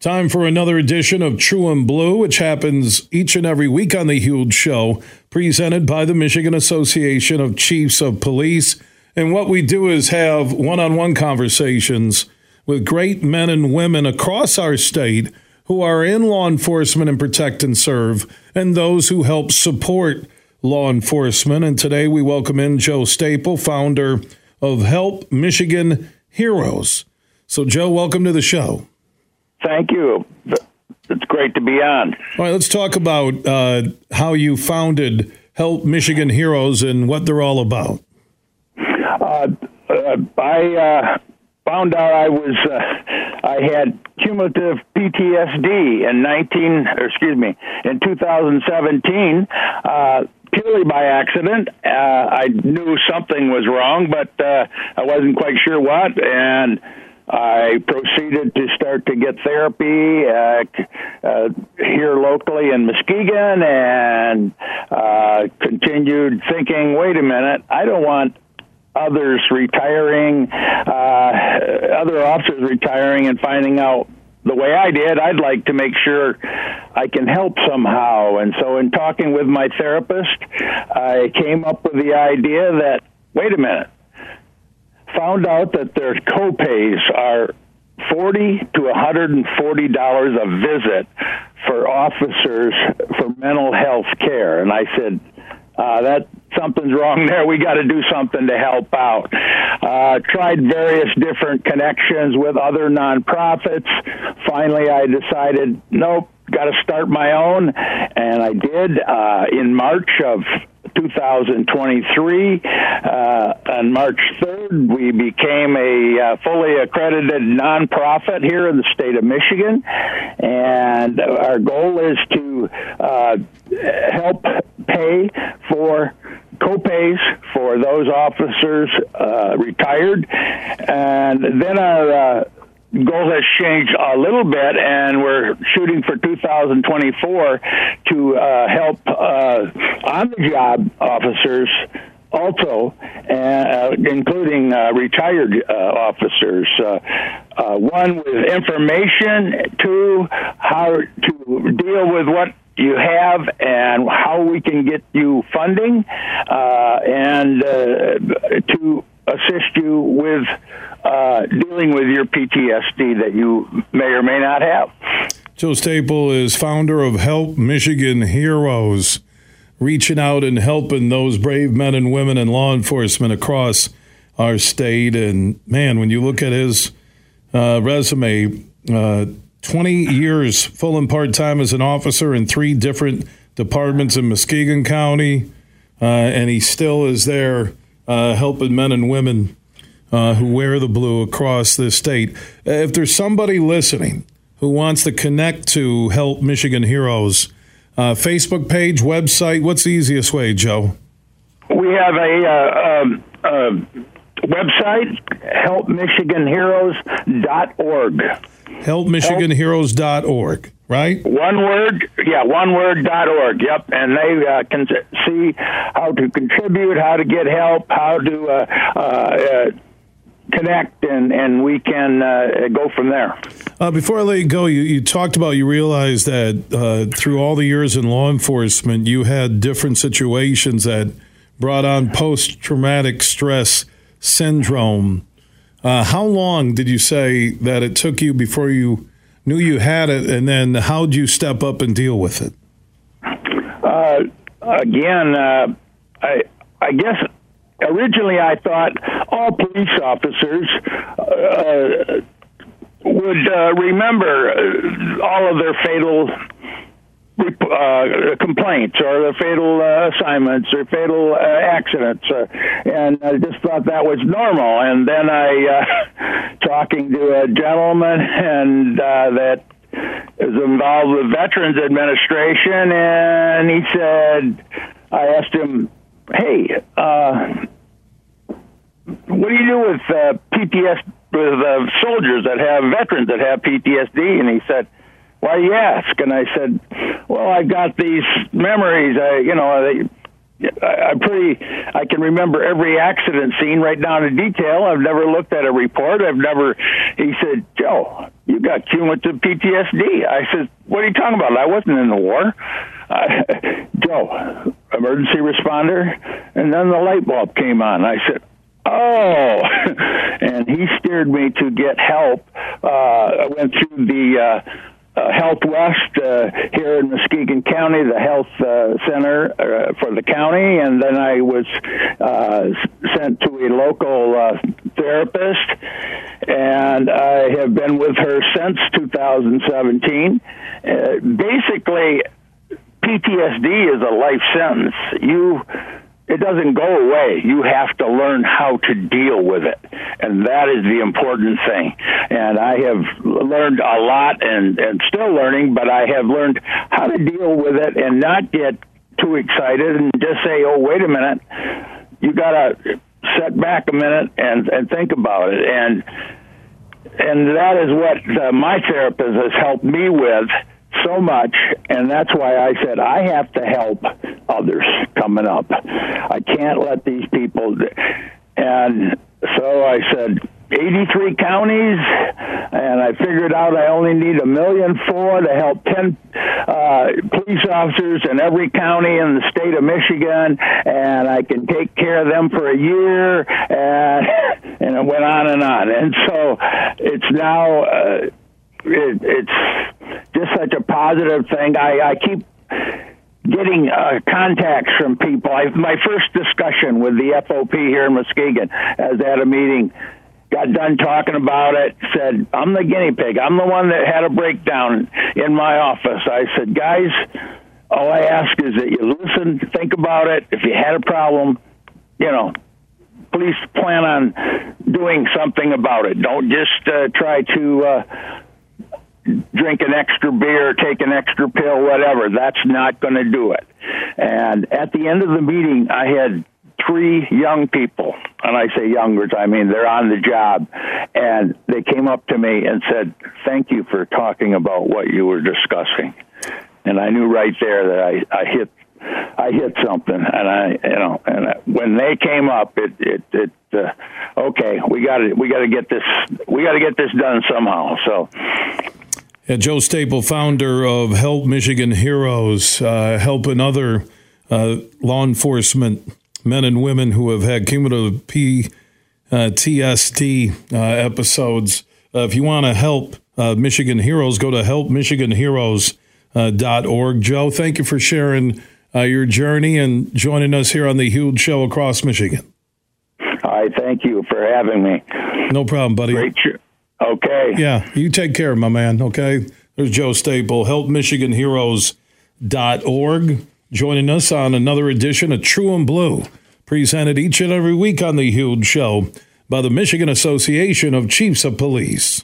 Time for another edition of True and Blue, which happens each and every week on The Huge Show, presented by the Michigan Association of Chiefs of Police. And what we do is have one on one conversations with great men and women across our state who are in law enforcement and protect and serve, and those who help support law enforcement. And today we welcome in Joe Staple, founder of Help Michigan Heroes. So, Joe, welcome to the show. Thank you. It's great to be on. All right, let's talk about uh, how you founded Help Michigan Heroes and what they're all about. Uh, uh, I uh, found out I was uh, I had cumulative PTSD in 19, excuse me, in 2017 uh, purely by accident. Uh, I knew something was wrong, but uh, I wasn't quite sure what. And I proceeded to start to get therapy uh, uh, here locally in Muskegon and uh, continued thinking, wait a minute, I don't want others retiring, uh, other officers retiring and finding out the way I did, I'd like to make sure I can help somehow. And so, in talking with my therapist, I came up with the idea that, wait a minute, found out that their copays are forty to one hundred and forty dollars a visit for officers for mental health care, and I said. Uh, that something's wrong there. We got to do something to help out. Uh, tried various different connections with other nonprofits. Finally, I decided, nope, got to start my own, and I did uh, in March of 2023. Uh, on March 3rd, we became a uh, fully accredited nonprofit here in the state of Michigan, and our goal is to uh, help pay for copays for those officers uh, retired, and then our uh, goal has changed a little bit, and we're shooting for 2024 to uh, help uh, on the job officers also, uh, including uh, retired uh, officers. Uh, uh, one with information, two, how to deal with what you have and how we can get you funding, uh, and to assist you with dealing with your PTSD that you may or may not have. Joe Staple is founder of Help Michigan Heroes, reaching out and helping those brave men and women in law enforcement across our state. And man, when you look at his uh, resume, uh, 20 years full and part time as an officer in three different departments in Muskegon County, uh, and he still is there uh, helping men and women uh, who wear the blue across the state. If there's somebody listening who wants to connect to Help Michigan Heroes, uh, Facebook page, website, what's the easiest way, Joe? We have a uh, um, uh, website, helpmichiganheroes.org. Helpmichiganheroes.org, right? One word, yeah, one word dot org. Yep, and they uh, can see how to contribute, how to get help, how to uh, uh, connect and, and we can uh, go from there. Uh, before I let you go, you, you talked about you realized that uh, through all the years in law enforcement, you had different situations that brought on post traumatic stress syndrome. Uh, how long did you say that it took you before you knew you had it, and then how did you step up and deal with it? Uh, again, uh, I I guess originally I thought all police officers uh, would uh, remember uh, all of their fatal uh, complaints or the fatal uh, assignments or fatal uh, accidents, uh, and I just thought that was normal. And then I, uh, talking to a gentleman, and that is involved with Veterans Administration, and he said, I asked him, "Hey, what do you do with uh, PTSD with uh, soldiers that have veterans that have PTSD?" And he said, "Why do you ask?" And I said, "Well, I've got these memories. I, you know, I, am pretty. I can remember every accident scene right down to detail. I've never looked at a report. I've never. He said, "Joe, you got cumulative PTSD." I said, "What are you talking about? I wasn't in the war." Joe, emergency responder, and then the light bulb came on. I said, Oh, and he steered me to get help. Uh, I went through the uh, uh, Health West uh, here in Muskegon County, the health uh, center uh, for the county, and then I was uh, sent to a local uh, therapist, and I have been with her since 2017. basically, PTSD is a life sentence. You it doesn't go away. You have to learn how to deal with it. And that is the important thing. And I have learned a lot and, and still learning, but I have learned how to deal with it and not get too excited and just say, oh, wait a minute. You got to set back a minute and, and think about it. And, and that is what uh, my therapist has helped me with so much, and that's why I said I have to help others coming up. I can't let these people. And so I said, 83 counties, and I figured out I only need a million four to help 10 uh, police officers in every county in the state of Michigan, and I can take care of them for a year, and and it went on and on. And so it's now. Uh, it, it's just such a positive thing. I, I keep getting uh, contacts from people. I, my first discussion with the FOP here in Muskegon, as at a meeting, got done talking about it. Said, "I'm the guinea pig. I'm the one that had a breakdown in my office." I said, "Guys, all I ask is that you listen, think about it. If you had a problem, you know." Please plan on doing something about it. Don't just uh, try to uh, drink an extra beer, take an extra pill, whatever. That's not going to do it. And at the end of the meeting, I had three young people, and I say youngers, I mean they're on the job, and they came up to me and said, "Thank you for talking about what you were discussing." And I knew right there that I, I hit I hit something, and I, you know, and I, when they came up, it, it, it, uh, okay, we got to, we got to get this, we got to get this done somehow. So, Joe Staple, founder of Help Michigan Heroes, uh, helping other uh, law enforcement men and women who have had cumulative PTSD uh, episodes. Uh, if you want to help uh, Michigan Heroes, go to helpmichiganheroes.org. Joe, thank you for sharing your journey and joining us here on the huge show across Michigan. I thank you for having me. No problem, buddy. Great show. Okay. Yeah, you take care, my man. Okay. There's Joe Staple, helpmichiganheroes.org, joining us on another edition of True and Blue, presented each and every week on The Huge Show by the Michigan Association of Chiefs of Police.